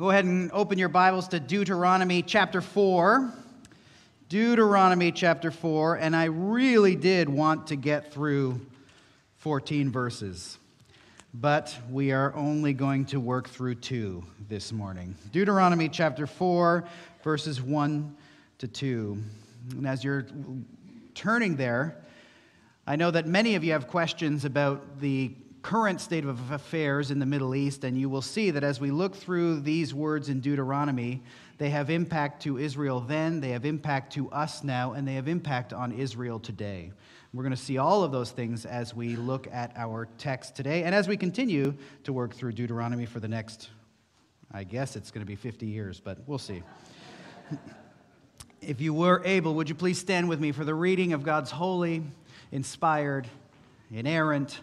Go ahead and open your Bibles to Deuteronomy chapter 4. Deuteronomy chapter 4, and I really did want to get through 14 verses, but we are only going to work through two this morning. Deuteronomy chapter 4, verses 1 to 2. And as you're turning there, I know that many of you have questions about the current state of affairs in the Middle East, and you will see that as we look through these words in Deuteronomy, they have impact to Israel then, they have impact to us now, and they have impact on Israel today. We're going to see all of those things as we look at our text today, and as we continue to work through Deuteronomy for the next, I guess it's going to be 50 years, but we'll see. if you were able, would you please stand with me for the reading of God's holy, inspired, inerrant,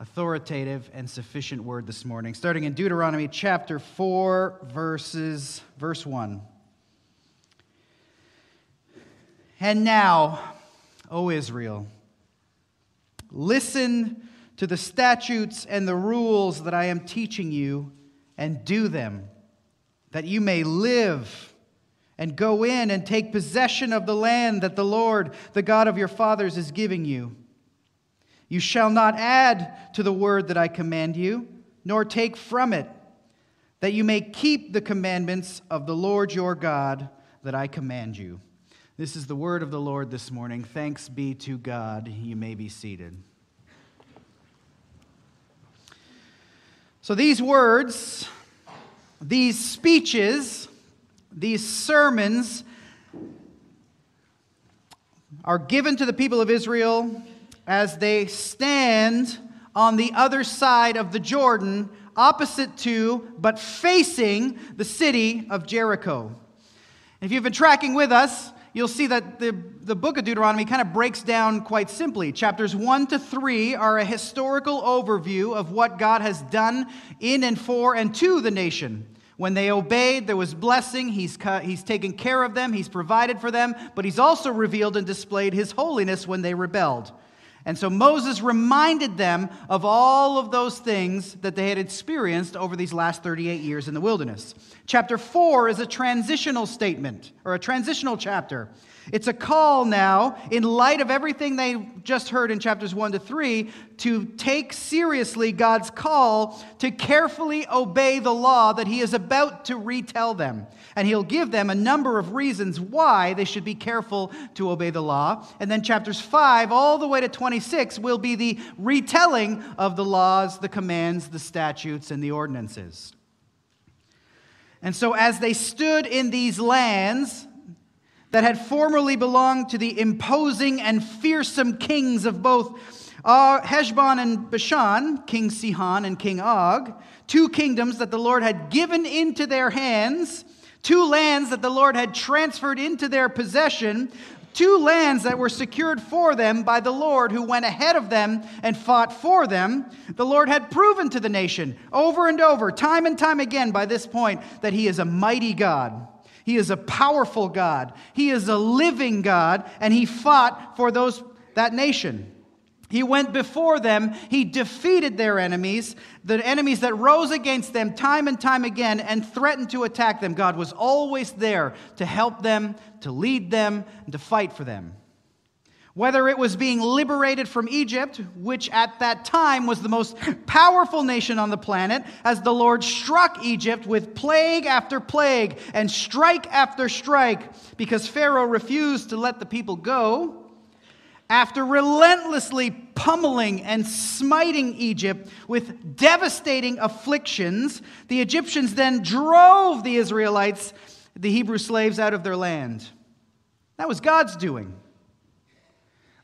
authoritative and sufficient word this morning, starting in Deuteronomy chapter 4, verses, verse 1. And now, O Israel, listen to the statutes and the rules that I am teaching you, and do them, that you may live and go in and take possession of the land that the Lord, the God of your fathers, is giving you. You shall not add to the word that I command you, nor take from it, that you may keep the commandments of the Lord your God that I command you. This is the word of the Lord this morning. Thanks be to God. You may be seated. So, these words, these speeches, these sermons are given to the people of Israel as they stand on the other side of the Jordan, opposite to, but facing the city of Jericho. If you've been tracking with us, you'll see that the, the book of Deuteronomy kind of breaks down quite simply. Chapters 1 to 3 are a historical overview of what God has done in and for and to the nation. When they obeyed, there was blessing. He's, he's taken care of them, He's provided for them, but He's also revealed and displayed His holiness when they rebelled. And so Moses reminded them of all of those things that they had experienced over these last 38 years in the wilderness. Chapter 4 is a transitional statement, or a transitional chapter. It's a call now, in light of everything they just heard in chapters 1 to 3, to take seriously God's call to carefully obey the law that He is about to retell them. And He'll give them a number of reasons why they should be careful to obey the law. And then chapters 5 all the way to 26 will be the retelling of the laws, the commands, the statutes, and the ordinances. And so, as they stood in these lands, that had formerly belonged to the imposing and fearsome kings of both uh, Heshbon and Bashan, King Sihon and King Og, two kingdoms that the Lord had given into their hands, two lands that the Lord had transferred into their possession, two lands that were secured for them by the Lord who went ahead of them and fought for them. The Lord had proven to the nation over and over, time and time again by this point, that He is a mighty God. He is a powerful God. He is a living God, and he fought for those, that nation. He went before them. He defeated their enemies, the enemies that rose against them time and time again and threatened to attack them. God was always there to help them, to lead them, and to fight for them. Whether it was being liberated from Egypt, which at that time was the most powerful nation on the planet, as the Lord struck Egypt with plague after plague and strike after strike because Pharaoh refused to let the people go. After relentlessly pummeling and smiting Egypt with devastating afflictions, the Egyptians then drove the Israelites, the Hebrew slaves, out of their land. That was God's doing.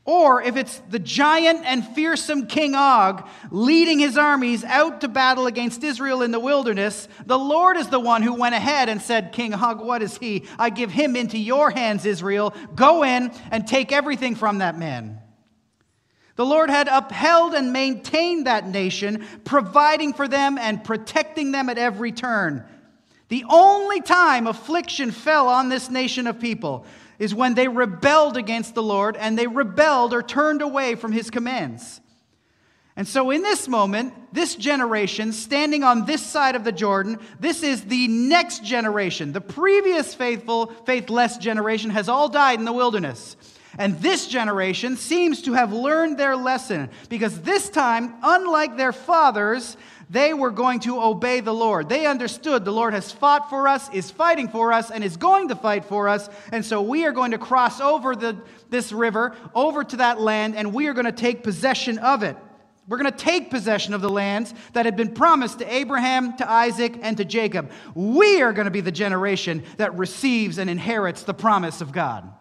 Or if it's the giant and fearsome King Og leading his armies out to battle against Israel in the wilderness, the Lord is the one who went ahead and said, King Og, what is he? I give him into your hands, Israel. Go in and take everything from that man. The Lord had upheld and maintained that nation, providing for them and protecting them at every turn. The only time affliction fell on this nation of people is when they rebelled against the Lord and they rebelled or turned away from his commands. And so, in this moment, this generation standing on this side of the Jordan, this is the next generation. The previous faithful, faithless generation has all died in the wilderness. And this generation seems to have learned their lesson because this time, unlike their fathers, they were going to obey the Lord. They understood the Lord has fought for us, is fighting for us, and is going to fight for us. And so we are going to cross over the, this river, over to that land, and we are going to take possession of it. We're going to take possession of the lands that had been promised to Abraham, to Isaac, and to Jacob. We are going to be the generation that receives and inherits the promise of God.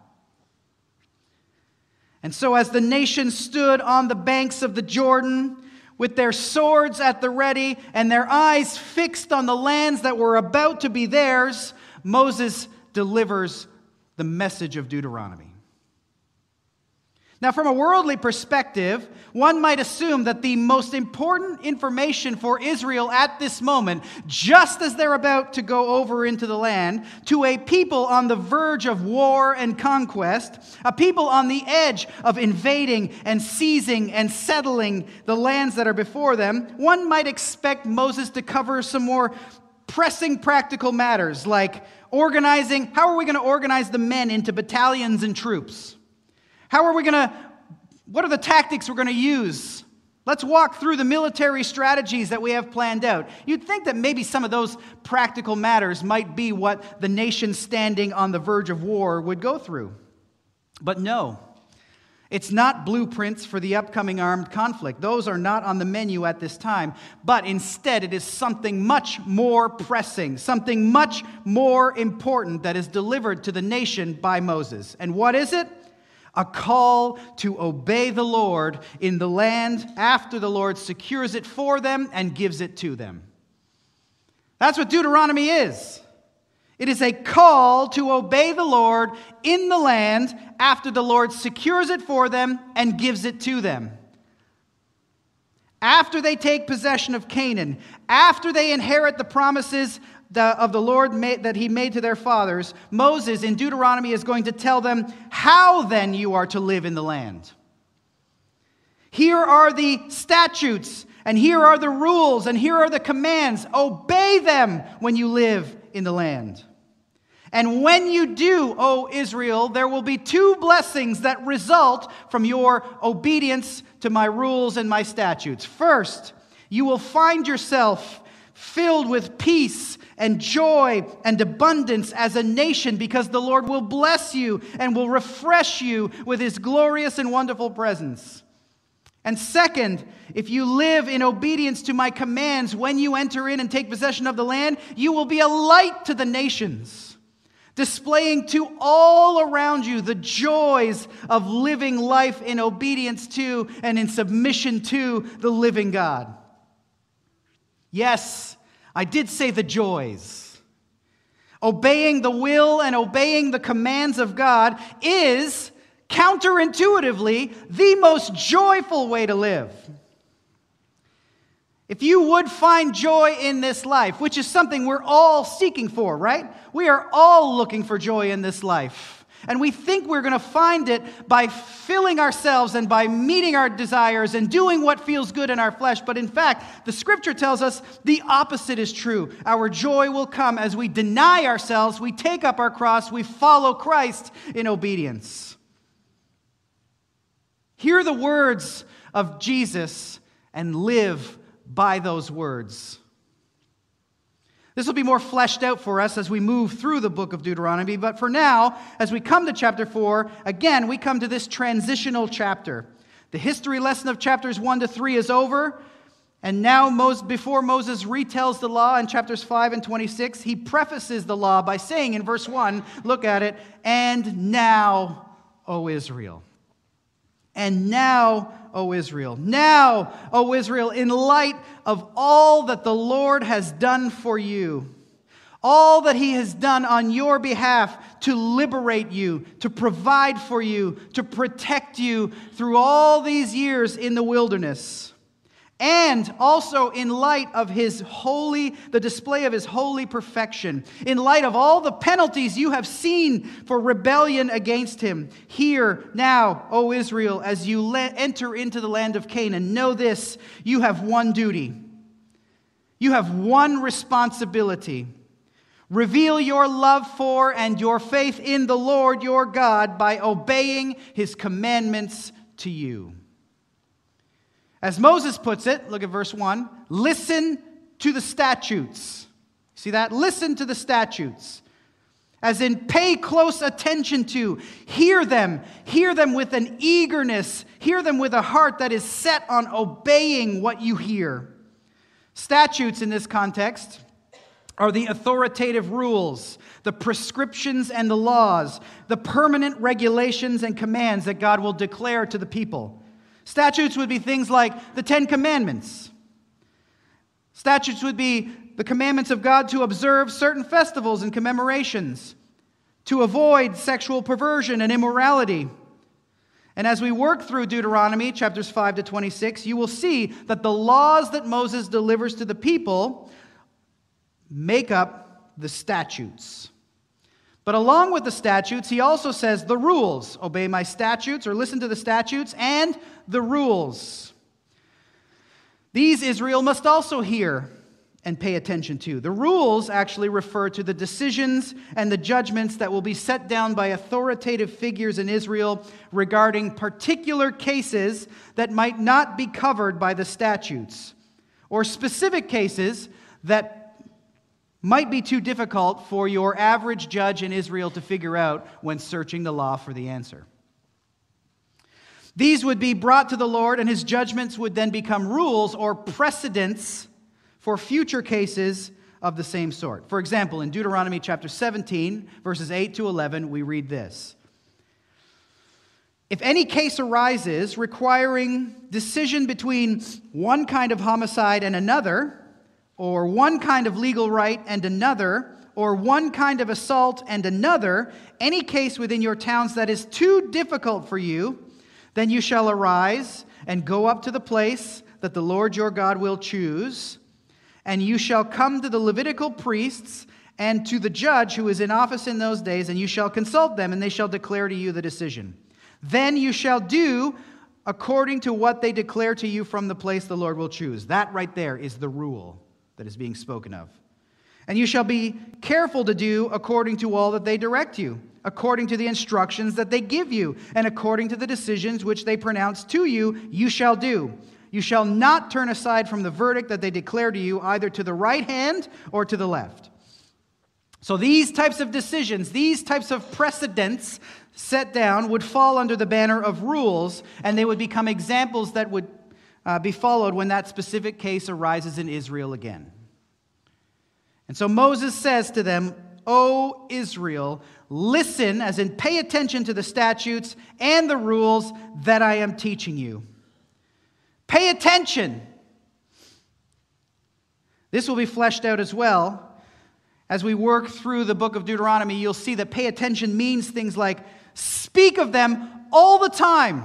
And so, as the nation stood on the banks of the Jordan, with their swords at the ready and their eyes fixed on the lands that were about to be theirs, Moses delivers the message of Deuteronomy. Now, from a worldly perspective, one might assume that the most important information for Israel at this moment, just as they're about to go over into the land, to a people on the verge of war and conquest, a people on the edge of invading and seizing and settling the lands that are before them, one might expect Moses to cover some more pressing practical matters like organizing how are we going to organize the men into battalions and troops? How are we going to, what are the tactics we're going to use? Let's walk through the military strategies that we have planned out. You'd think that maybe some of those practical matters might be what the nation standing on the verge of war would go through. But no, it's not blueprints for the upcoming armed conflict. Those are not on the menu at this time. But instead, it is something much more pressing, something much more important that is delivered to the nation by Moses. And what is it? A call to obey the Lord in the land after the Lord secures it for them and gives it to them. That's what Deuteronomy is. It is a call to obey the Lord in the land after the Lord secures it for them and gives it to them. After they take possession of Canaan, after they inherit the promises the, of the Lord made, that he made to their fathers, Moses in Deuteronomy is going to tell them how then you are to live in the land. Here are the statutes, and here are the rules, and here are the commands. Obey them when you live in the land. And when you do, O Israel, there will be two blessings that result from your obedience to my rules and my statutes. First, you will find yourself filled with peace and joy and abundance as a nation because the Lord will bless you and will refresh you with his glorious and wonderful presence. And second, if you live in obedience to my commands when you enter in and take possession of the land, you will be a light to the nations, displaying to all around you the joys of living life in obedience to and in submission to the living God. Yes, I did say the joys. Obeying the will and obeying the commands of God is counterintuitively the most joyful way to live. If you would find joy in this life, which is something we're all seeking for, right? We are all looking for joy in this life. And we think we're going to find it by filling ourselves and by meeting our desires and doing what feels good in our flesh. But in fact, the scripture tells us the opposite is true. Our joy will come as we deny ourselves, we take up our cross, we follow Christ in obedience. Hear the words of Jesus and live by those words. This will be more fleshed out for us as we move through the book of Deuteronomy, but for now, as we come to chapter 4, again, we come to this transitional chapter. The history lesson of chapters 1 to 3 is over, and now, before Moses retells the law in chapters 5 and 26, he prefaces the law by saying in verse 1, look at it, and now, O Israel. And now, O Israel. Now, O Israel, in light of all that the Lord has done for you, all that he has done on your behalf to liberate you, to provide for you, to protect you through all these years in the wilderness. And also in light of his holy, the display of his holy perfection, in light of all the penalties you have seen for rebellion against him, hear now, O Israel, as you le- enter into the land of Canaan, know this you have one duty, you have one responsibility. Reveal your love for and your faith in the Lord your God by obeying his commandments to you. As Moses puts it, look at verse 1 listen to the statutes. See that? Listen to the statutes. As in, pay close attention to, hear them, hear them with an eagerness, hear them with a heart that is set on obeying what you hear. Statutes in this context are the authoritative rules, the prescriptions and the laws, the permanent regulations and commands that God will declare to the people. Statutes would be things like the Ten Commandments. Statutes would be the commandments of God to observe certain festivals and commemorations, to avoid sexual perversion and immorality. And as we work through Deuteronomy chapters 5 to 26, you will see that the laws that Moses delivers to the people make up the statutes. But along with the statutes, he also says the rules obey my statutes or listen to the statutes and the rules. These Israel must also hear and pay attention to. The rules actually refer to the decisions and the judgments that will be set down by authoritative figures in Israel regarding particular cases that might not be covered by the statutes, or specific cases that might be too difficult for your average judge in Israel to figure out when searching the law for the answer. These would be brought to the Lord, and his judgments would then become rules or precedents for future cases of the same sort. For example, in Deuteronomy chapter 17, verses 8 to 11, we read this If any case arises requiring decision between one kind of homicide and another, or one kind of legal right and another, or one kind of assault and another, any case within your towns that is too difficult for you, then you shall arise and go up to the place that the Lord your God will choose, and you shall come to the Levitical priests and to the judge who is in office in those days, and you shall consult them, and they shall declare to you the decision. Then you shall do according to what they declare to you from the place the Lord will choose. That right there is the rule that is being spoken of. And you shall be careful to do according to all that they direct you, according to the instructions that they give you, and according to the decisions which they pronounce to you, you shall do. You shall not turn aside from the verdict that they declare to you, either to the right hand or to the left. So, these types of decisions, these types of precedents set down would fall under the banner of rules, and they would become examples that would uh, be followed when that specific case arises in Israel again. And so Moses says to them, O Israel, listen, as in pay attention to the statutes and the rules that I am teaching you. Pay attention. This will be fleshed out as well. As we work through the book of Deuteronomy, you'll see that pay attention means things like speak of them all the time.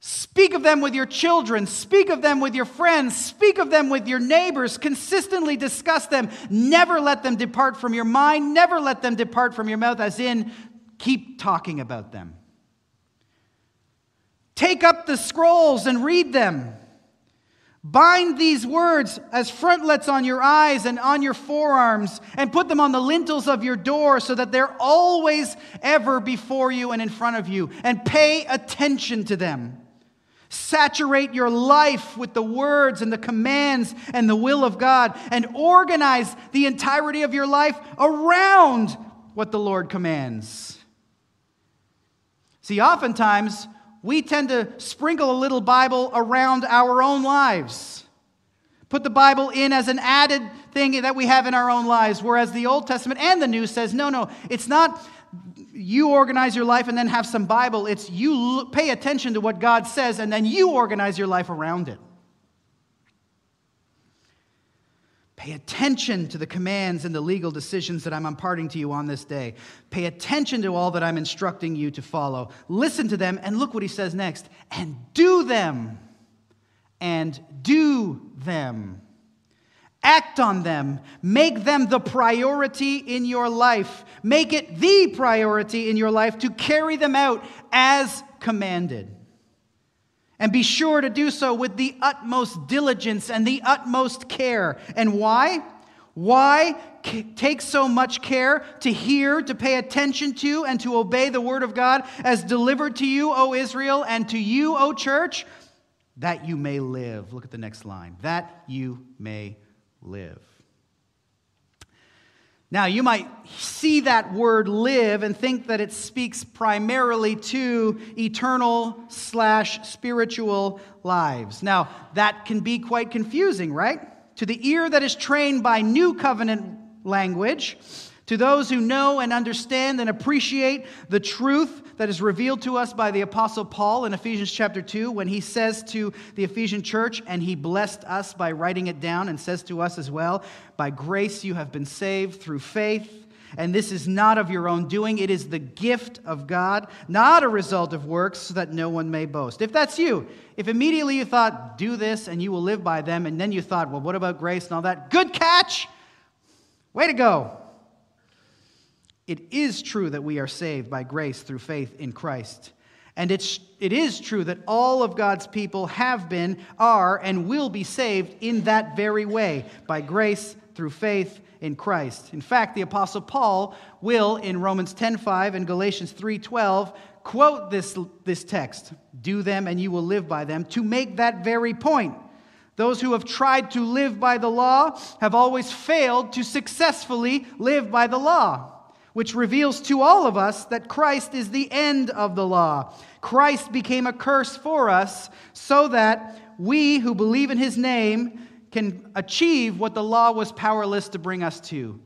Speak of them with your children. Speak of them with your friends. Speak of them with your neighbors. Consistently discuss them. Never let them depart from your mind. Never let them depart from your mouth, as in, keep talking about them. Take up the scrolls and read them. Bind these words as frontlets on your eyes and on your forearms, and put them on the lintels of your door so that they're always ever before you and in front of you. And pay attention to them. Saturate your life with the words and the commands and the will of God and organize the entirety of your life around what the Lord commands. See, oftentimes we tend to sprinkle a little Bible around our own lives. Put the Bible in as an added thing that we have in our own lives, whereas the Old Testament and the New says, no, no, it's not you organize your life and then have some Bible. It's you pay attention to what God says and then you organize your life around it. Pay attention to the commands and the legal decisions that I'm imparting to you on this day. Pay attention to all that I'm instructing you to follow. Listen to them and look what he says next and do them and do them. Act on them. Make them the priority in your life. Make it the priority in your life to carry them out as commanded. And be sure to do so with the utmost diligence and the utmost care. And why? Why take so much care to hear, to pay attention to, and to obey the word of God as delivered to you, O Israel, and to you, O church? That you may live. Look at the next line. That you may live. Now, you might see that word live and think that it speaks primarily to eternal slash spiritual lives. Now, that can be quite confusing, right? To the ear that is trained by new covenant language, to those who know and understand and appreciate the truth that is revealed to us by the Apostle Paul in Ephesians chapter 2, when he says to the Ephesian church, and he blessed us by writing it down, and says to us as well, By grace you have been saved through faith. And this is not of your own doing. It is the gift of God, not a result of works, so that no one may boast. If that's you, if immediately you thought, do this and you will live by them, and then you thought, well, what about grace and all that? Good catch! Way to go. It is true that we are saved by grace through faith in Christ. And it's, it is true that all of God's people have been, are, and will be saved in that very way by grace through faith in Christ. In fact, the apostle Paul will in Romans 10:5 and Galatians 3:12 quote this, this text, do them and you will live by them, to make that very point. Those who have tried to live by the law have always failed to successfully live by the law which reveals to all of us that Christ is the end of the law. Christ became a curse for us so that we who believe in his name can achieve what the law was powerless to bring us to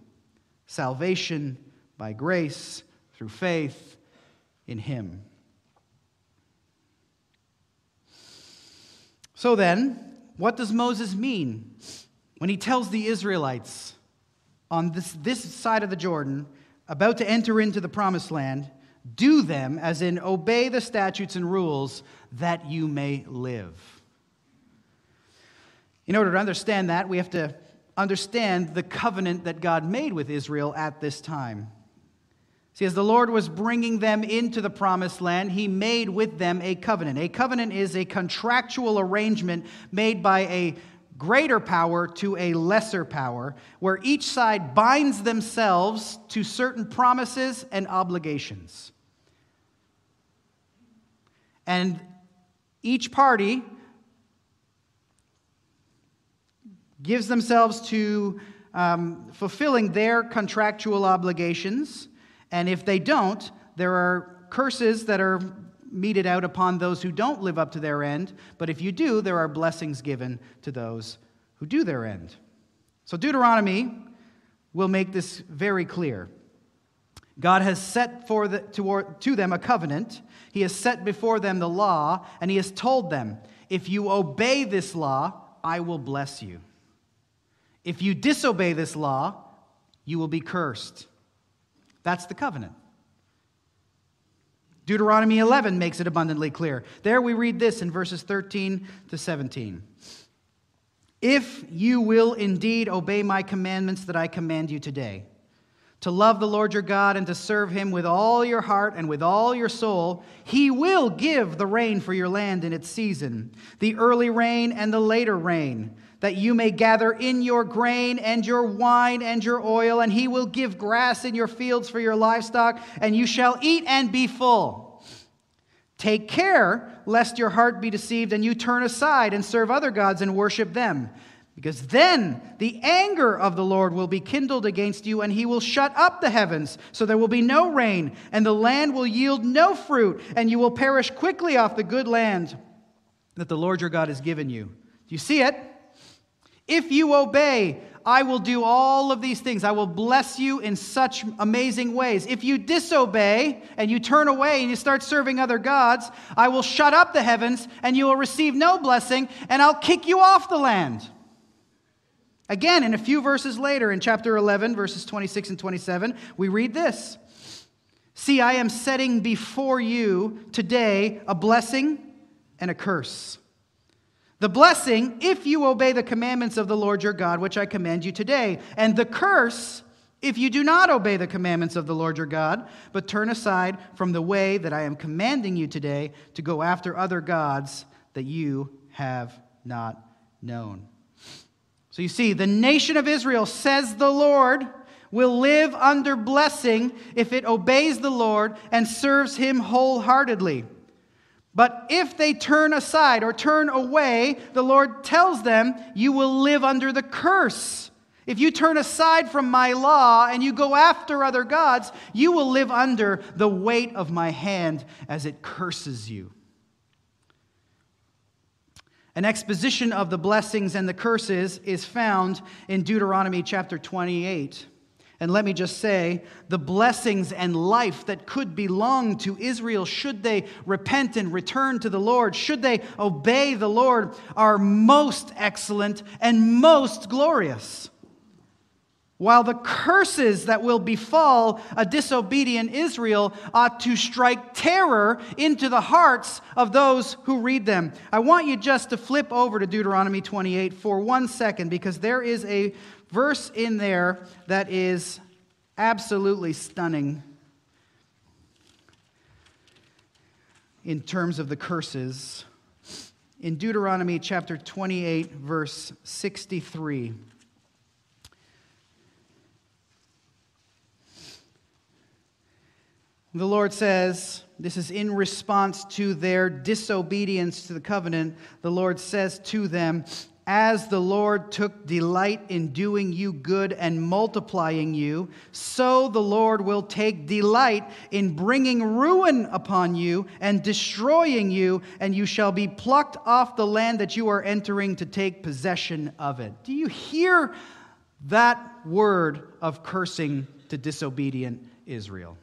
salvation by grace through faith in him. So then, what does Moses mean when he tells the Israelites on this, this side of the Jordan? About to enter into the promised land, do them, as in obey the statutes and rules, that you may live. In order to understand that, we have to understand the covenant that God made with Israel at this time. See, as the Lord was bringing them into the promised land, He made with them a covenant. A covenant is a contractual arrangement made by a greater power to a lesser power, where each side binds themselves to certain promises and obligations. And each party gives themselves to um, fulfilling their contractual obligations. And if they don't, there are curses that are meted out upon those who don't live up to their end, but if you do, there are blessings given to those who do their end. So Deuteronomy will make this very clear. God has set for the, to, to them a covenant. He has set before them the law, and He has told them, if you obey this law, I will bless you. If you disobey this law, you will be cursed. That's the covenant. Deuteronomy 11 makes it abundantly clear. There we read this in verses 13 to 17. If you will indeed obey my commandments that I command you today, to love the Lord your God and to serve him with all your heart and with all your soul, he will give the rain for your land in its season, the early rain and the later rain that you may gather in your grain and your wine and your oil, and he will give grass in your fields for your livestock, and you shall eat and be full. Take care lest your heart be deceived and you turn aside and serve other gods and worship them. Because then the anger of the Lord will be kindled against you, and he will shut up the heavens, so there will be no rain, and the land will yield no fruit, and you will perish quickly off the good land that the Lord your God has given you. Do you see it? If you obey, I will do all of these things. I will bless you in such amazing ways. If you disobey and you turn away and you start serving other gods, I will shut up the heavens and you will receive no blessing, and I'll kick you off the land. Again, in a few verses later, in chapter 11, verses 26 and 27, we read this See, I am setting before you today a blessing and a curse. The blessing, if you obey the commandments of the Lord your God, which I command you today. And the curse, if you do not obey the commandments of the Lord your God, but turn aside from the way that I am commanding you today to go after other gods that you have not known. So you see, the nation of Israel, says the Lord, will live under blessing if it obeys the Lord and serves him wholeheartedly. But if they turn aside or turn away, the Lord tells them, You will live under the curse. If you turn aside from my law and you go after other gods, you will live under the weight of my hand as it curses you. An exposition of the blessings and the curses is found in Deuteronomy chapter 28. And let me just say, the blessings and life that could belong to Israel, should they repent and return to the Lord, should they obey the Lord, are most excellent and most glorious while the curses that will befall a disobedient Israel ought to strike terror into the hearts of those who read them. I want you just to flip over to Deuteronomy 28 for one second because there is a verse in there that is absolutely stunning in terms of the curses. In Deuteronomy chapter 28, verse 63. The Lord says, this is in response to their disobedience to the covenant. The Lord says to them, As the Lord took delight in doing you good and multiplying you, so the Lord will take delight in bringing ruin upon you and destroying you, and you shall be plucked off the land that you are entering to take possession of it. Do you hear that word of cursing to disobedient Israel?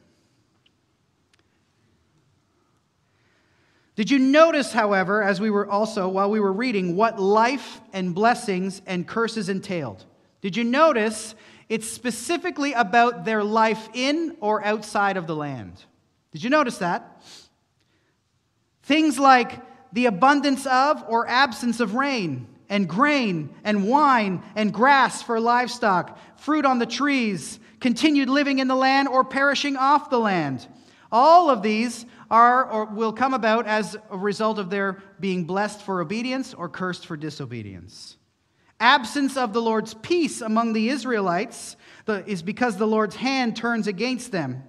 Did you notice, however, as we were also, while we were reading, what life and blessings and curses entailed? Did you notice it's specifically about their life in or outside of the land? Did you notice that? Things like the abundance of or absence of rain, and grain, and wine, and grass for livestock, fruit on the trees, continued living in the land or perishing off the land. All of these are or will come about as a result of their being blessed for obedience or cursed for disobedience. Absence of the Lord's peace among the Israelites is because the Lord's hand turns against them.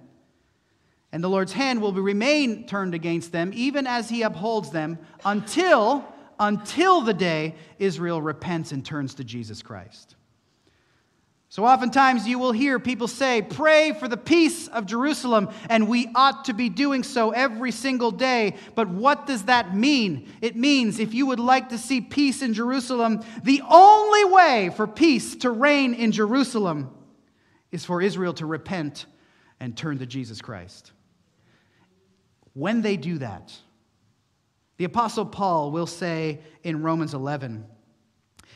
And the Lord's hand will remain turned against them even as he upholds them until until the day Israel repents and turns to Jesus Christ. So, oftentimes you will hear people say, Pray for the peace of Jerusalem, and we ought to be doing so every single day. But what does that mean? It means if you would like to see peace in Jerusalem, the only way for peace to reign in Jerusalem is for Israel to repent and turn to Jesus Christ. When they do that, the Apostle Paul will say in Romans 11,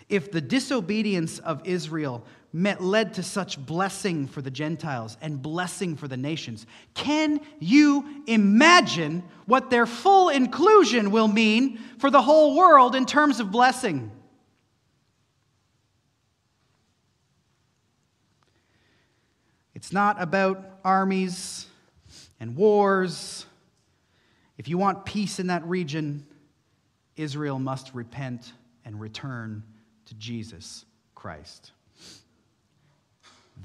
if the disobedience of Israel met, led to such blessing for the Gentiles and blessing for the nations. Can you imagine what their full inclusion will mean for the whole world in terms of blessing? It's not about armies and wars. If you want peace in that region, Israel must repent and return to Jesus Christ.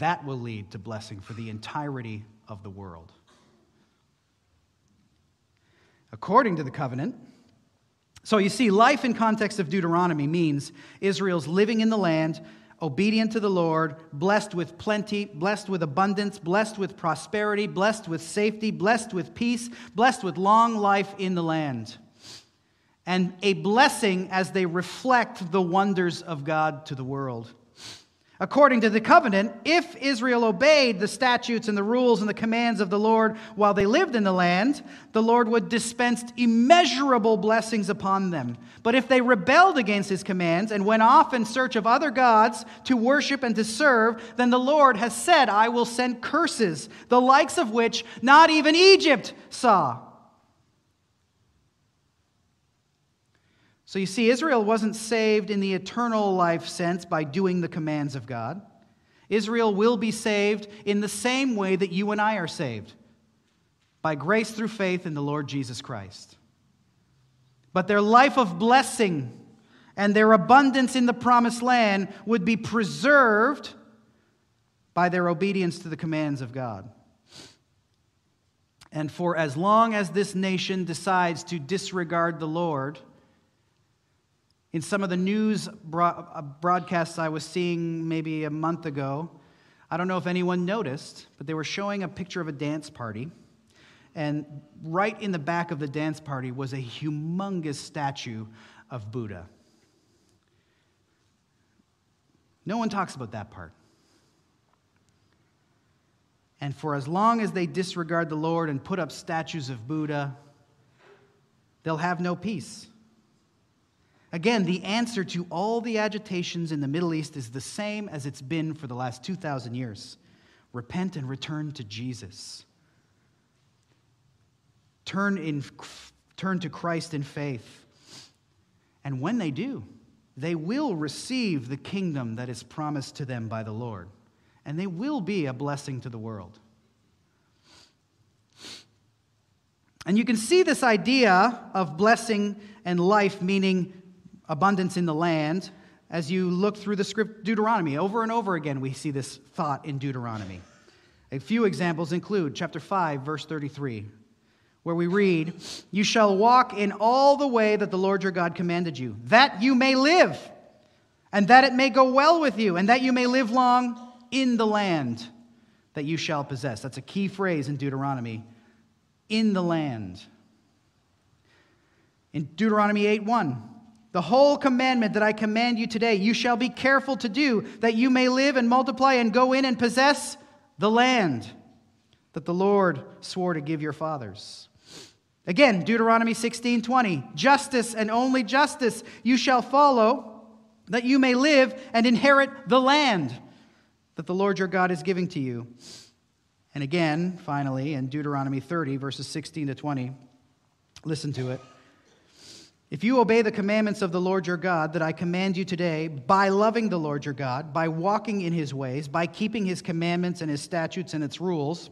That will lead to blessing for the entirety of the world. According to the covenant, so you see, life in context of Deuteronomy means Israel's living in the land, obedient to the Lord, blessed with plenty, blessed with abundance, blessed with prosperity, blessed with safety, blessed with peace, blessed with long life in the land. And a blessing as they reflect the wonders of God to the world. According to the covenant, if Israel obeyed the statutes and the rules and the commands of the Lord while they lived in the land, the Lord would dispense immeasurable blessings upon them. But if they rebelled against his commands and went off in search of other gods to worship and to serve, then the Lord has said, I will send curses, the likes of which not even Egypt saw. So you see, Israel wasn't saved in the eternal life sense by doing the commands of God. Israel will be saved in the same way that you and I are saved by grace through faith in the Lord Jesus Christ. But their life of blessing and their abundance in the promised land would be preserved by their obedience to the commands of God. And for as long as this nation decides to disregard the Lord, in some of the news uh, broadcasts I was seeing maybe a month ago, I don't know if anyone noticed, but they were showing a picture of a dance party. And right in the back of the dance party was a humongous statue of Buddha. No one talks about that part. And for as long as they disregard the Lord and put up statues of Buddha, they'll have no peace. Again, the answer to all the agitations in the Middle East is the same as it's been for the last 2,000 years repent and return to Jesus. Turn, in, turn to Christ in faith. And when they do, they will receive the kingdom that is promised to them by the Lord, and they will be a blessing to the world. And you can see this idea of blessing and life meaning abundance in the land, as you look through the script Deuteronomy, over and over again, we see this thought in Deuteronomy. A few examples include chapter 5, verse 33, where we read, You shall walk in all the way that the Lord your God commanded you, that you may live, and that it may go well with you, and that you may live long in the land that you shall possess. That's a key phrase in Deuteronomy in the land. In Deuteronomy 8 1, the whole commandment that I command you today, you shall be careful to do, that you may live and multiply and go in and possess the land that the Lord swore to give your fathers. Again, Deuteronomy 16 20, justice and only justice you shall follow, that you may live and inherit the land that the Lord your God is giving to you. And again, finally, in Deuteronomy 30, verses 16 to 20, listen to it. If you obey the commandments of the Lord your God that I command you today, by loving the Lord your God, by walking in his ways, by keeping his commandments and his statutes and its rules,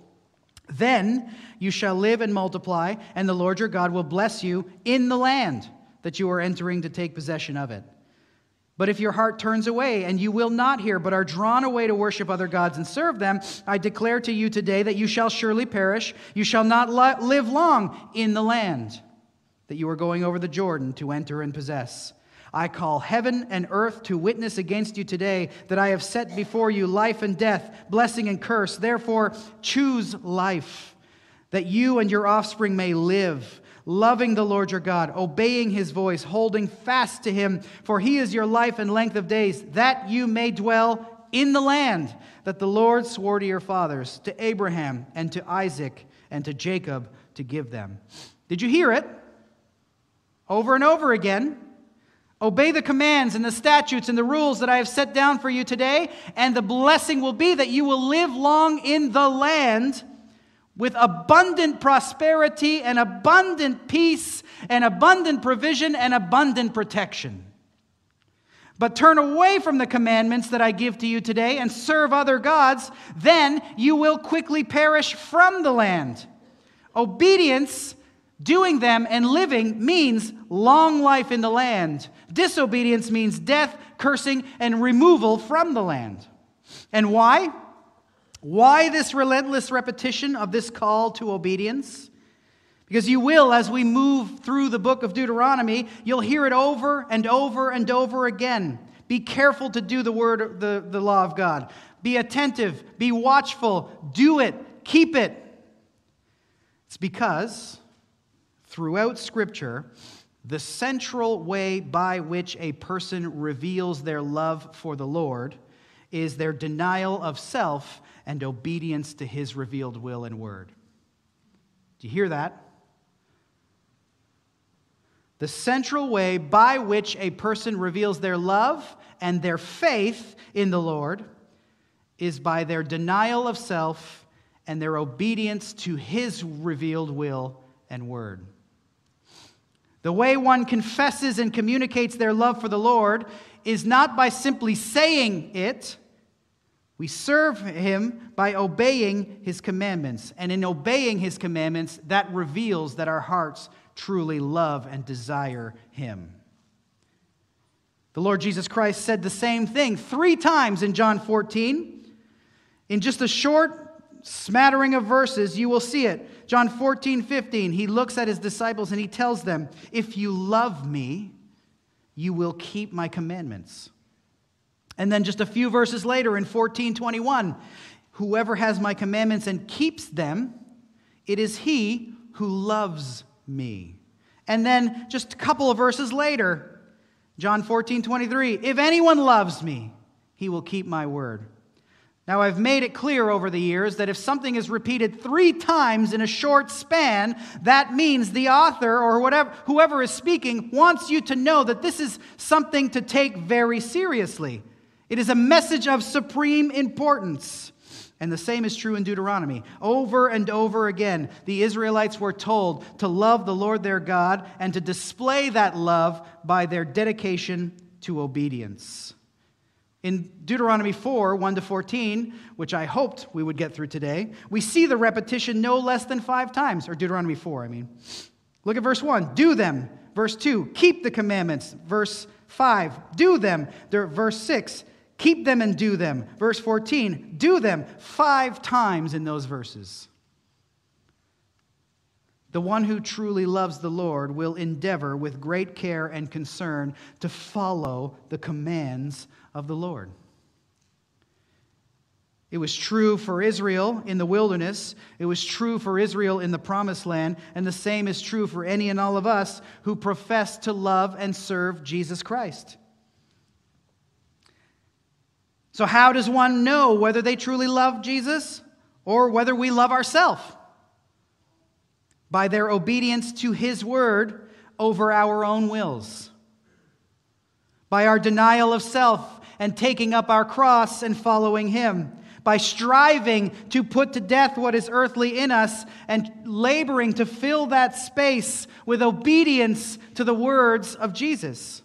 then you shall live and multiply, and the Lord your God will bless you in the land that you are entering to take possession of it. But if your heart turns away and you will not hear, but are drawn away to worship other gods and serve them, I declare to you today that you shall surely perish. You shall not live long in the land that you are going over the Jordan to enter and possess. I call heaven and earth to witness against you today that I have set before you life and death, blessing and curse. Therefore, choose life, that you and your offspring may live, loving the Lord your God, obeying his voice, holding fast to him, for he is your life and length of days, that you may dwell in the land that the Lord swore to your fathers, to Abraham and to Isaac and to Jacob to give them. Did you hear it? Over and over again. Obey the commands and the statutes and the rules that I have set down for you today, and the blessing will be that you will live long in the land with abundant prosperity and abundant peace and abundant provision and abundant protection. But turn away from the commandments that I give to you today and serve other gods, then you will quickly perish from the land. Obedience Doing them and living means long life in the land. Disobedience means death, cursing, and removal from the land. And why? Why this relentless repetition of this call to obedience? Because you will, as we move through the book of Deuteronomy, you'll hear it over and over and over again. Be careful to do the word, the, the law of God. Be attentive, be watchful, do it, keep it. It's because throughout Scripture, the central way by which a person reveals their love for the Lord is their denial of self and obedience to his revealed will and word. Do you hear that? The central way by which a person reveals their love and their faith in the Lord is by their denial of self and their obedience to his revealed will and word. The way one confesses and communicates their love for the Lord is not by simply saying it. We serve him by obeying his commandments. And in obeying his commandments, that reveals that our hearts truly love and desire him. The Lord Jesus Christ said the same thing three times in John 14. In just a short smattering of verses, you will see it. John 14, 15, he looks at his disciples and he tells them, If you love me, you will keep my commandments. And then just a few verses later in 14, 21, whoever has my commandments and keeps them, it is he who loves me. And then just a couple of verses later, John 14, 23, if anyone loves me, he will keep my word. Now, I've made it clear over the years that if something is repeated three times in a short span, that means the author or whatever, whoever is speaking wants you to know that this is something to take very seriously. It is a message of supreme importance. And the same is true in Deuteronomy. Over and over again, the Israelites were told to love the Lord their God and to display that love by their dedication to obedience. In Deuteronomy 4 1 to 14, which I hoped we would get through today, we see the repetition no less than five times, or Deuteronomy 4, I mean. Look at verse 1 do them. Verse 2 keep the commandments. Verse 5 do them. Verse 6 keep them and do them. Verse 14 do them. Five times in those verses. The one who truly loves the Lord will endeavor with great care and concern to follow the commands of the Lord. It was true for Israel in the wilderness. It was true for Israel in the promised land. And the same is true for any and all of us who profess to love and serve Jesus Christ. So, how does one know whether they truly love Jesus or whether we love ourselves? By their obedience to his word over our own wills, by our denial of self and taking up our cross and following Him, by striving to put to death what is earthly in us and laboring to fill that space with obedience to the words of Jesus.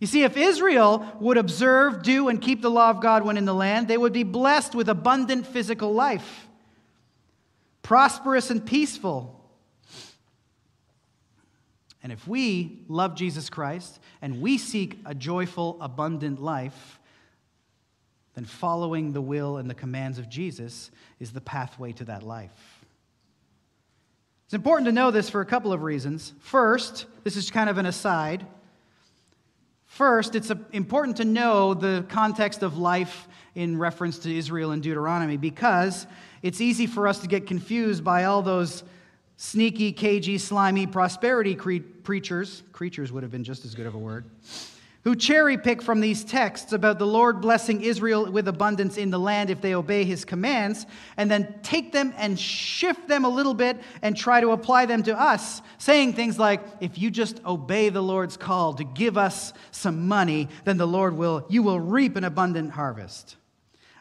You see, if Israel would observe, do, and keep the law of God when in the land, they would be blessed with abundant physical life, prosperous and peaceful and if we love Jesus Christ and we seek a joyful, abundant life, then following the will and the commands of Jesus is the pathway to that life. It's important to know this for a couple of reasons. First, this is kind of an aside. First, it's uh, important to know the context of life in reference to Israel and Deuteronomy because it's easy for us to get confused by all those sneaky, cagey, slimy prosperity cre- preachers, creatures would have been just as good of a word, who cherry pick from these texts about the Lord blessing Israel with abundance in the land if they obey his commands, and then take them and shift them a little bit and try to apply them to us, saying things like, if you just obey the Lord's call to give us some money, then the Lord will, you will reap an abundant harvest.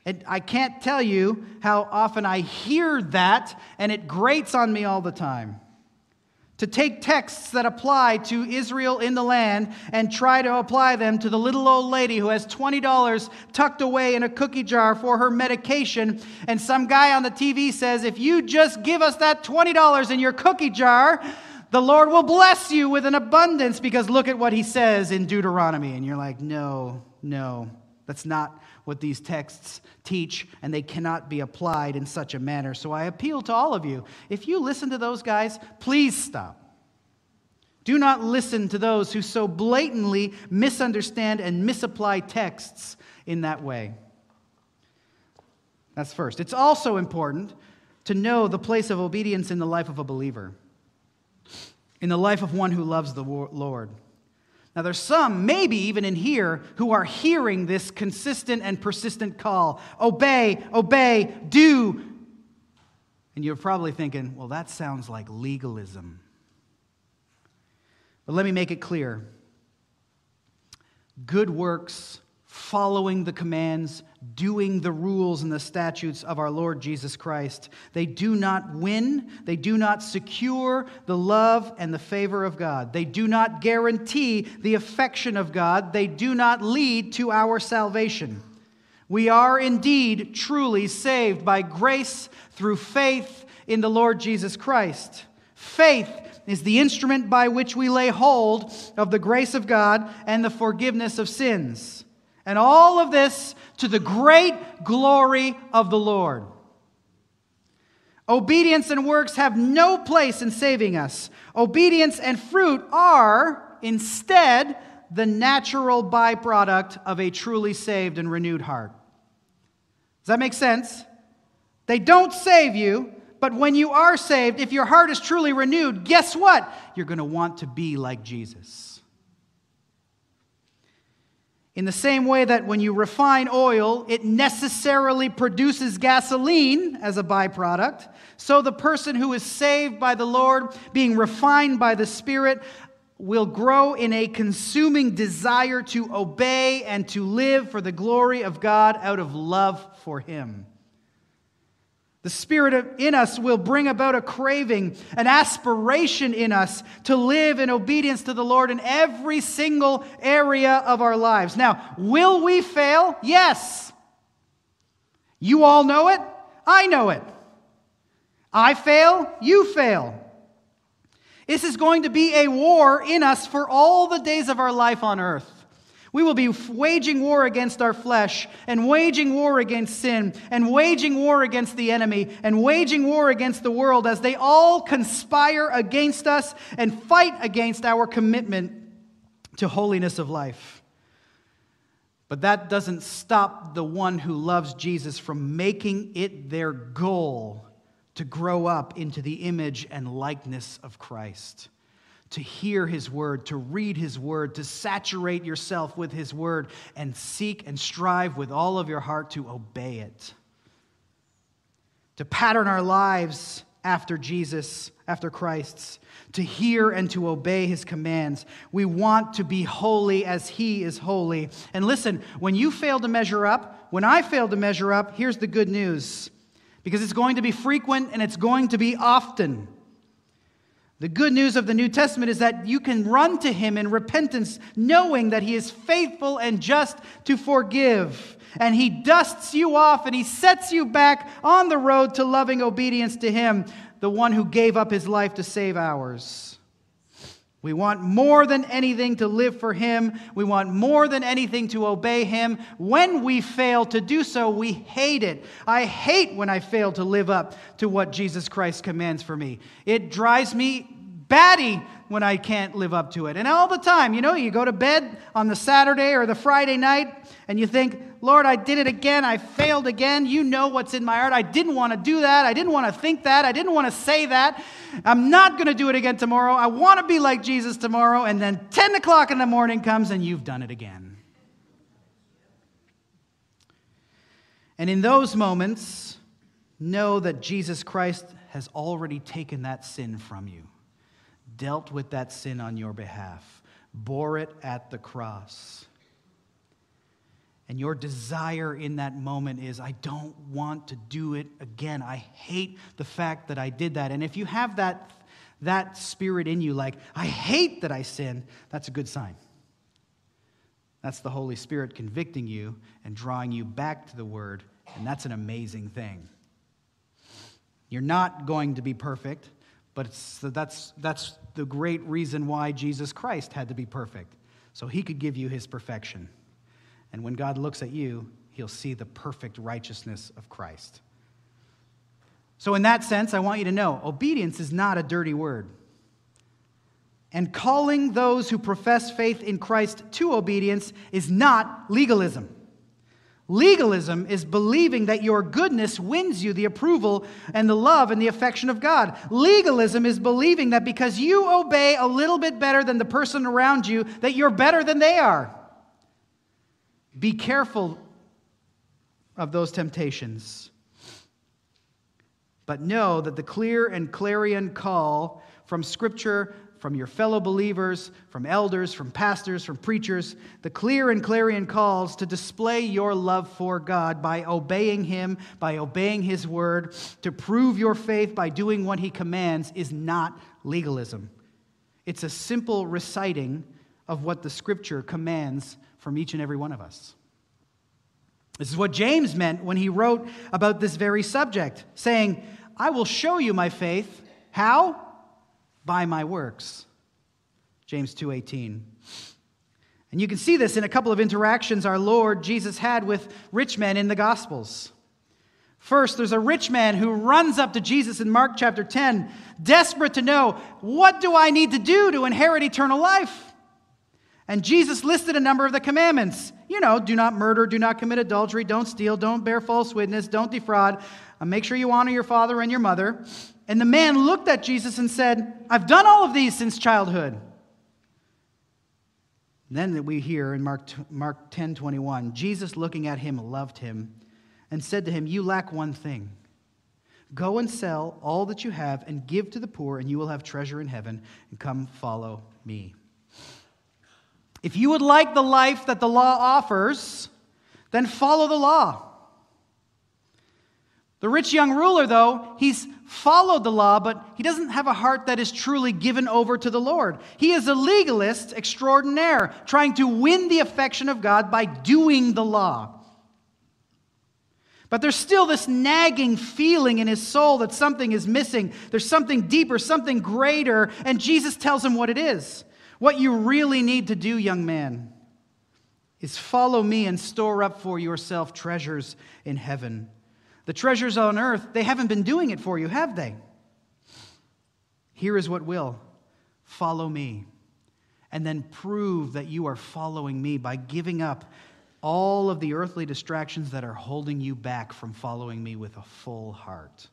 And I can't tell you how often I hear that, and it grates on me all the time. To take texts that apply to Israel in the land and try to apply them to the little old lady who has $20 tucked away in a cookie jar for her medication, and some guy on the TV says, If you just give us that $20 in your cookie jar, the Lord will bless you with an abundance because look at what he says in Deuteronomy. And you're like, No, no, that's not what these texts teach, and they cannot be applied in such a manner. So I appeal to all of you if you listen to those guys, please stop. Do not listen to those who so blatantly misunderstand and misapply texts in that way. That's first. It's also important to know the place of obedience in the life of a believer, in the life of one who loves the Lord. Now, there's some, maybe even in here, who are hearing this consistent and persistent call obey, obey, do. And you're probably thinking, well, that sounds like legalism. But let me make it clear good works, following the commands, doing the rules and the statutes of our Lord Jesus Christ. They do not win, they do not secure the love and the favor of God. They do not guarantee the affection of God. They do not lead to our salvation. We are indeed truly saved by grace through faith in the Lord Jesus Christ. Faith is the instrument by which we lay hold of the grace of God and the forgiveness of sins. And all of this to the great glory of the Lord. Obedience and works have no place in saving us. Obedience and fruit are, instead, the natural byproduct of a truly saved and renewed heart. Does that make sense? They don't save you, but when you are saved, if your heart is truly renewed, guess what? You're going to want to be like Jesus. In the same way that when you refine oil, it necessarily produces gasoline as a byproduct, so the person who is saved by the Lord, being refined by the Spirit, will grow in a consuming desire to obey and to live for the glory of God out of love for Him. The Spirit in us will bring about a craving, an aspiration in us to live in obedience to the Lord in every single area of our lives. Now, will we fail? Yes. You all know it. I know it. I fail. You fail. This is going to be a war in us for all the days of our life on earth. We will be waging war against our flesh, and waging war against sin, and waging war against the enemy, and waging war against the world as they all conspire against us and fight against our commitment to holiness of life. But that doesn't stop the one who loves Jesus from making it their goal to grow up into the image and likeness of Christ to hear his word, to read his word, to saturate yourself with his word, and seek and strive with all of your heart to obey it. To pattern our lives after Jesus, after Christ's, to hear and to obey his commands. We want to be holy as he is holy. And listen, when you fail to measure up, when I fail to measure up, here's the good news because it's going to be frequent and it's going to be often. The good news of the New Testament is that you can run to him in repentance, knowing that he is faithful and just to forgive. And he dusts you off and he sets you back on the road to loving obedience to him, the one who gave up his life to save ours. We want more than anything to live for him. We want more than anything to obey him. When we fail to do so, we hate it. I hate when I fail to live up to what Jesus Christ commands for me. It drives me batty when I can't live up to it. And all the time, you know, you go to bed on the Saturday or the Friday night and you think, Lord, I did it again. I failed again. You know what's in my heart. I didn't want to do that. I didn't want to think that. I didn't want to say that. I'm not going to do it again tomorrow. I want to be like Jesus tomorrow. And then 10 o'clock in the morning comes and you've done it again. And in those moments, know that Jesus Christ has already taken that sin from you dealt with that sin on your behalf, bore it at the cross. And your desire in that moment is, I don't want to do it again. I hate the fact that I did that. And if you have that, that spirit in you, like, I hate that I sinned, that's a good sign. That's the Holy Spirit convicting you and drawing you back to the Word, and that's an amazing thing. You're not going to be perfect. But that's, that's the great reason why Jesus Christ had to be perfect, so he could give you his perfection. And when God looks at you, he'll see the perfect righteousness of Christ. So, in that sense, I want you to know obedience is not a dirty word. And calling those who profess faith in Christ to obedience is not legalism. Legalism is believing that your goodness wins you the approval and the love and the affection of God. Legalism is believing that because you obey a little bit better than the person around you, that you're better than they are. Be careful of those temptations. But know that the clear and clarion call from Scripture from your fellow believers, from elders, from pastors, from preachers, the clear and clarion calls to display your love for God by obeying Him, by obeying His word, to prove your faith by doing what He commands is not legalism. It's a simple reciting of what the Scripture commands from each and every one of us. This is what James meant when he wrote about this very subject, saying, I will show you my faith. How? By my works. James 2:18. And you can see this in a couple of interactions our Lord Jesus had with rich men in the Gospels. First, there's a rich man who runs up to Jesus in Mark chapter 10, desperate to know, what do I need to do to inherit eternal life? And Jesus listed a number of the commandments. You know, do not murder, do not commit adultery, don't steal, don't bear false witness, don't defraud, Uh, make sure you honor your father and your mother. And the man looked at Jesus and said, I've done all of these since childhood. And then we hear in Mark, Mark 10 21, Jesus looking at him loved him and said to him, You lack one thing. Go and sell all that you have and give to the poor, and you will have treasure in heaven, and come follow me. If you would like the life that the law offers, then follow the law. The rich young ruler, though, he's followed the law, but he doesn't have a heart that is truly given over to the Lord. He is a legalist extraordinaire, trying to win the affection of God by doing the law. But there's still this nagging feeling in his soul that something is missing. There's something deeper, something greater, and Jesus tells him what it is. What you really need to do, young man, is follow me and store up for yourself treasures in heaven. The treasures on earth, they haven't been doing it for you, have they? Here is what will follow me, and then prove that you are following me by giving up all of the earthly distractions that are holding you back from following me with a full heart.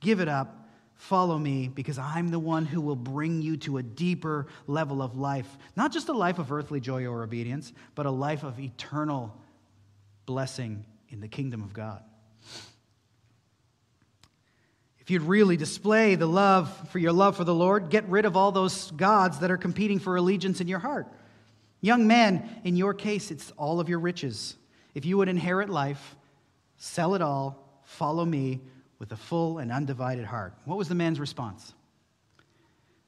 Give it up Follow me because I'm the one who will bring you to a deeper level of life. Not just a life of earthly joy or obedience, but a life of eternal blessing in the kingdom of God. If you'd really display the love for your love for the Lord, get rid of all those gods that are competing for allegiance in your heart. Young man, in your case, it's all of your riches. If you would inherit life, sell it all, follow me, with a full and undivided heart. What was the man's response?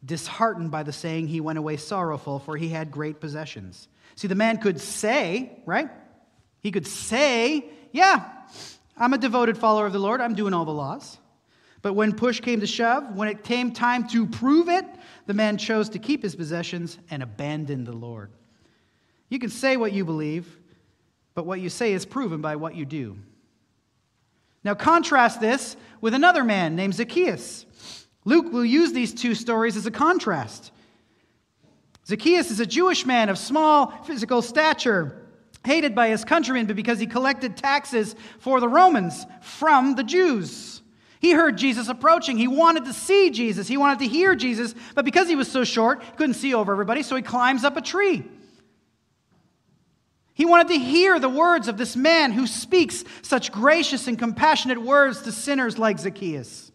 Disheartened by the saying, he went away sorrowful, for he had great possessions. See, the man could say, right? He could say, Yeah, I'm a devoted follower of the Lord, I'm doing all the laws. But when push came to shove, when it came time to prove it, the man chose to keep his possessions and abandon the Lord. You can say what you believe, but what you say is proven by what you do. Now, contrast this with another man named Zacchaeus. Luke will use these two stories as a contrast. Zacchaeus is a Jewish man of small physical stature, hated by his countrymen because he collected taxes for the Romans from the Jews. He heard Jesus approaching. He wanted to see Jesus. He wanted to hear Jesus, but because he was so short, he couldn't see over everybody, so he climbs up a tree. He wanted to hear the words of this man who speaks such gracious and compassionate words to sinners like Zacchaeus.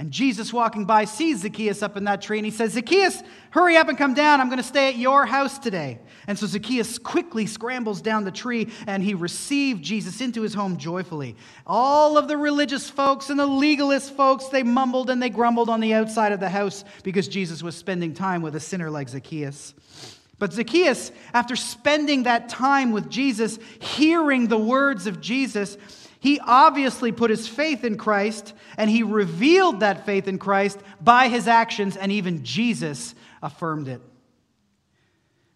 And Jesus, walking by, sees Zacchaeus up in that tree and he says, Zacchaeus, hurry up and come down. I'm going to stay at your house today. And so Zacchaeus quickly scrambles down the tree and he received Jesus into his home joyfully. All of the religious folks and the legalist folks, they mumbled and they grumbled on the outside of the house because Jesus was spending time with a sinner like Zacchaeus. But Zacchaeus, after spending that time with Jesus, hearing the words of Jesus, he obviously put his faith in Christ and he revealed that faith in Christ by his actions, and even Jesus affirmed it.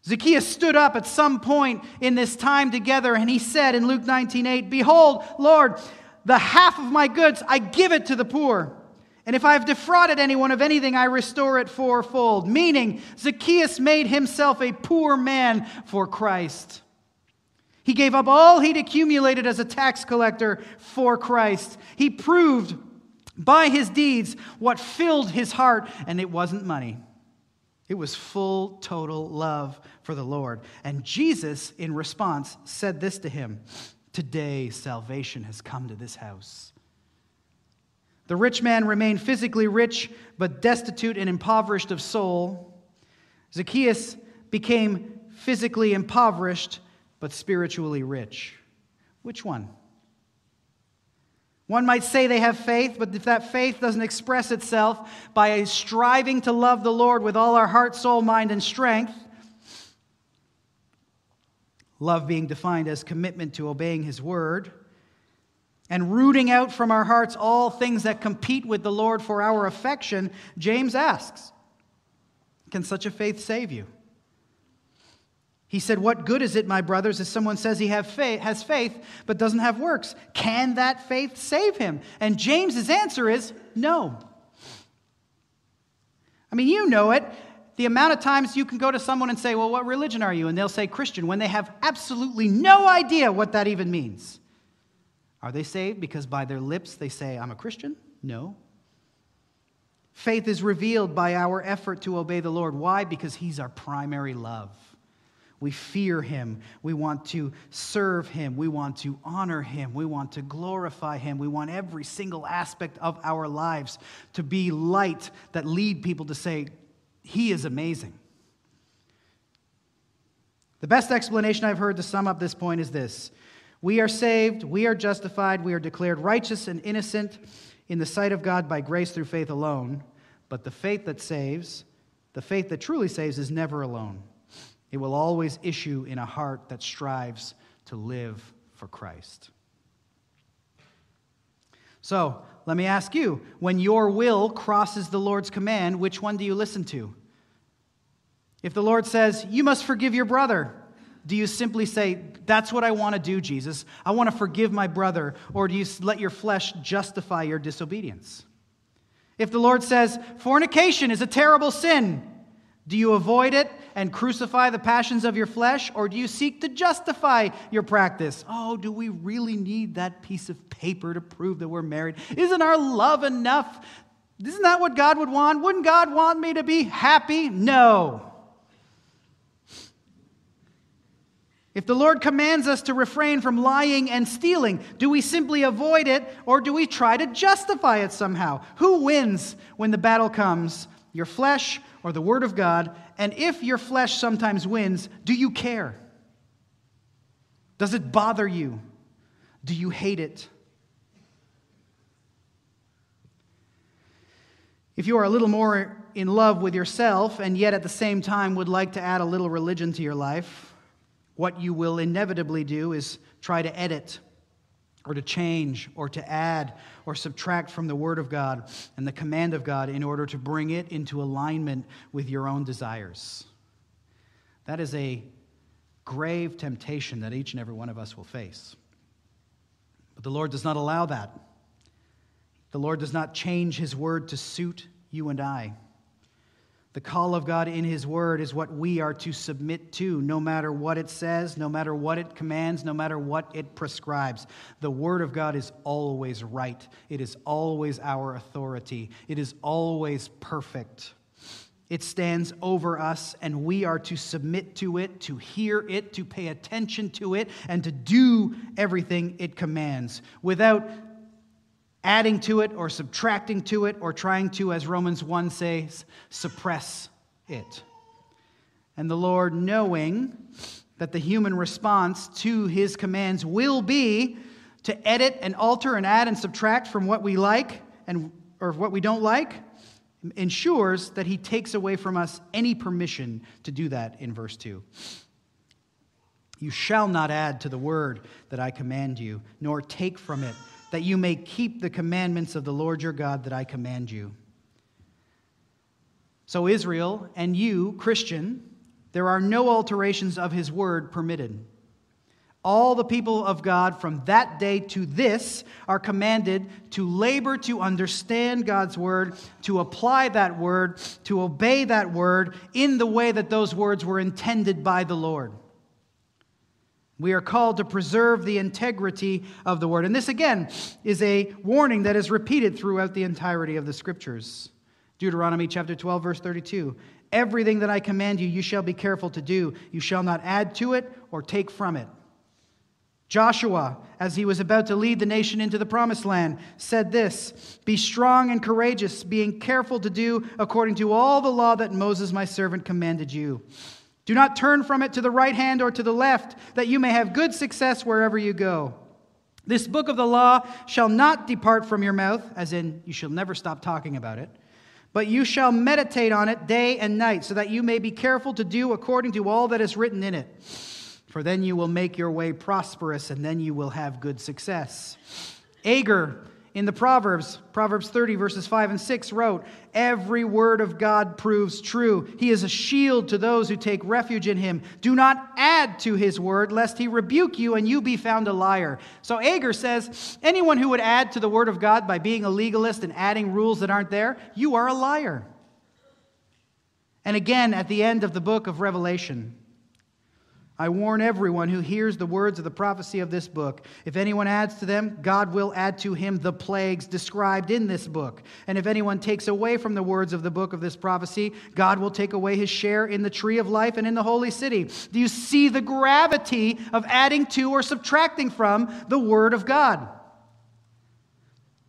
Zacchaeus stood up at some point in this time together and he said in Luke 19:8, "Behold, Lord, the half of my goods I give it to the poor." And if I have defrauded anyone of anything, I restore it fourfold. Meaning, Zacchaeus made himself a poor man for Christ. He gave up all he'd accumulated as a tax collector for Christ. He proved by his deeds what filled his heart, and it wasn't money. It was full, total love for the Lord. And Jesus, in response, said this to him Today, salvation has come to this house The rich man remained physically rich, but destitute and impoverished of soul. Zacchaeus became physically impoverished, but spiritually rich. Which one? One might say they have faith, but if that faith doesn't express itself by striving to love the Lord with all our heart, soul, mind, and strength, love being defined as commitment to obeying His word, and rooting out from our hearts all things that compete with the Lord for our affection, James asks, Can such a faith save you? He said, What good is it, my brothers, if someone says he faith, has faith but doesn't have works? Can that faith save him? And James's answer is no. I mean, you know it. The amount of times you can go to someone and say, Well, what religion are you? And they'll say Christian when they have absolutely no idea what that even means. Are they saved because by their lips they say, I'm a Christian? No. Faith is revealed by our effort to obey the Lord. Why? Because He's our primary love. We fear him. We want to serve him. We want to honor him. We want to glorify him. We want every single aspect of our lives to be light that lead people to say, He is amazing. The best explanation I've heard to sum up this point is this We are saved, we are justified, we are declared righteous and innocent in the sight of God by grace through faith alone. But the faith that saves, the faith that truly saves, is never alone. It will always issue in a heart that strives to live for Christ. So, let me ask you when your will crosses the Lord's command, which one do you listen to? If the Lord says, You must forgive your brother, do you simply say, That's what I want to do, Jesus? I want to forgive my brother? Or do you let your flesh justify your disobedience? If the Lord says, Fornication is a terrible sin, do you avoid it and crucify the passions of your flesh, or do you seek to justify your practice? Oh, do we really need that piece of paper to prove that we're married? Isn't our love enough? Isn't that what God would want? Wouldn't God want me to be happy? No. If the Lord commands us to refrain from lying and stealing, do we simply avoid it or do we try to justify it somehow? Who wins when the battle comes? Your flesh or the Word of God? And if your flesh sometimes wins, do you care? Does it bother you? Do you hate it? If you are a little more in love with yourself and yet at the same time would like to add a little religion to your life, what you will inevitably do is try to edit or to change or to add or subtract from the Word of God and the command of God in order to bring it into alignment with your own desires. That is a grave temptation that each and every one of us will face. But the Lord does not allow that. The Lord does not change His Word to suit you and I. The call of God in His Word is what we are to submit to, no matter what it says, no matter what it commands, no matter what it prescribes. The Word of God is always right, it is always our authority, it is always perfect. It stands over us, and we are to submit to it, to hear it, to pay attention to it, and to do everything it commands without adding to it or subtracting to it or trying to, as Romans 1 says, suppress it. And the Lord, knowing that the human response to his commands will be to edit and alter and add and subtract from what we like and or what we don't like, ensures that he takes away from us any permission to do that in verse 2. You shall not add to the word that I command you, nor take from it that you may keep the commandments of the Lord your God that I command you. So, Israel and you, Christian, there are no alterations of his word permitted. All the people of God from that day to this are commanded to labor to understand God's word, to apply that word, to obey that word in the way that those words were intended by the Lord. We are called to preserve the integrity of the word. And this, again, is a warning that is repeated throughout the entirety of the scriptures. Deuteronomy chapter 12, verse 32. Everything that I command you, you shall be careful to do. You shall not add to it or take from it. Joshua, as he was about to lead the nation into the promised land, said this Be strong and courageous, being careful to do according to all the law that Moses, my servant, commanded you. Do not turn from it to the right hand or to the left, that you may have good success wherever you go. This book of the law shall not depart from your mouth, as in, you shall never stop talking about it, but you shall meditate on it day and night, so that you may be careful to do according to all that is written in it for then you will make your way prosperous and then you will have good success. Agur in the Proverbs, Proverbs 30, verses 5 and 6, wrote, Every word of God proves true. He is a shield to those who take refuge in him. Do not add to his word, lest he rebuke you and you be found a liar. So Agur says, Anyone who would add to the word of God by being a legalist and adding rules that aren't there, you are a liar. And again, at the end of the book of Revelation, I warn everyone who hears the words of the prophecy of this book. If anyone adds to them, God will add to him the plagues described in this book. And if anyone takes away from the words of the book of this prophecy, God will take away his share in the tree of life and in the holy city. Do you see the gravity of adding to or subtracting from the word of God?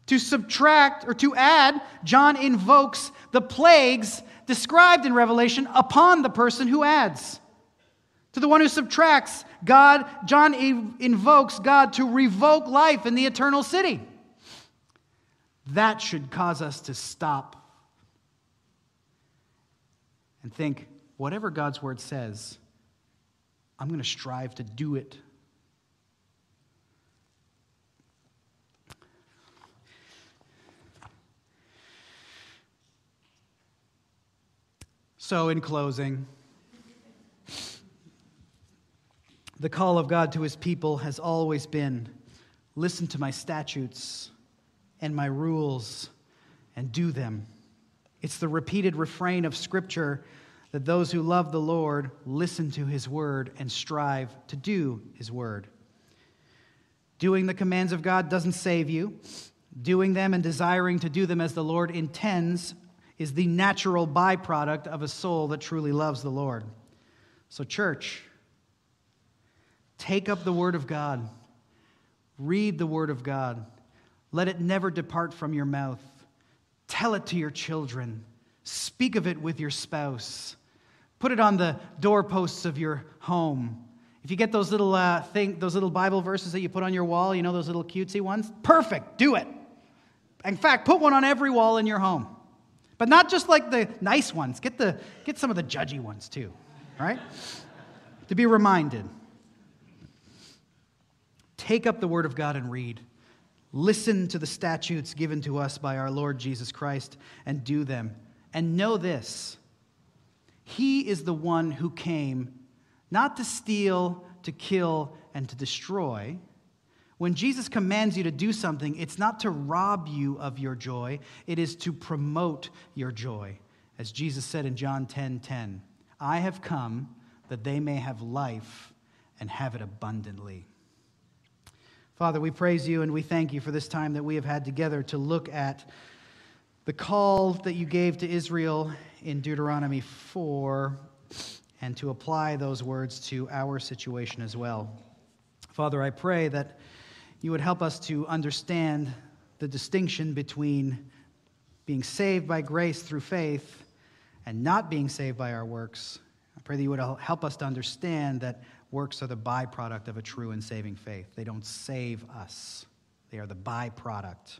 To subtract or to add, John invokes the plagues described in Revelation upon the person who adds. To the one who subtracts, God, John invokes God to revoke life in the eternal city. That should cause us to stop and think whatever God's word says, I'm going to strive to do it. So, in closing, The call of God to his people has always been listen to my statutes and my rules and do them. It's the repeated refrain of Scripture that those who love the Lord listen to his word and strive to do his word. Doing the commands of God doesn't save you. Doing them and desiring to do them as the Lord intends is the natural byproduct of a soul that truly loves the Lord. So, church, Take up the Word of God. Read the Word of God. Let it never depart from your mouth. Tell it to your children. Speak of it with your spouse. Put it on the doorposts of your home. If you get those little uh, thing, those little Bible verses that you put on your wall, you know those little cutesy ones. Perfect. Do it. In fact, put one on every wall in your home, but not just like the nice ones. Get the get some of the judgy ones too. Right? to be reminded. Take up the Word of God and read. Listen to the statutes given to us by our Lord Jesus Christ and do them. And know this He is the one who came not to steal, to kill, and to destroy. When Jesus commands you to do something, it's not to rob you of your joy, it is to promote your joy. As Jesus said in John 10 10, I have come that they may have life and have it abundantly. Father, we praise you and we thank you for this time that we have had together to look at the call that you gave to Israel in Deuteronomy 4 and to apply those words to our situation as well. Father, I pray that you would help us to understand the distinction between being saved by grace through faith and not being saved by our works. I pray that you would help us to understand that Works are the byproduct of a true and saving faith. They don't save us, they are the byproduct.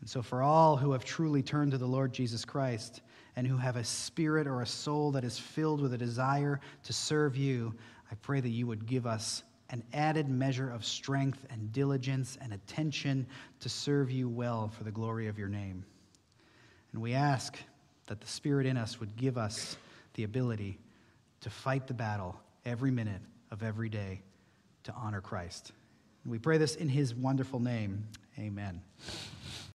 And so, for all who have truly turned to the Lord Jesus Christ and who have a spirit or a soul that is filled with a desire to serve you, I pray that you would give us an added measure of strength and diligence and attention to serve you well for the glory of your name. And we ask that the Spirit in us would give us the ability to fight the battle every minute of every day to honor Christ. We pray this in his wonderful name. Amen.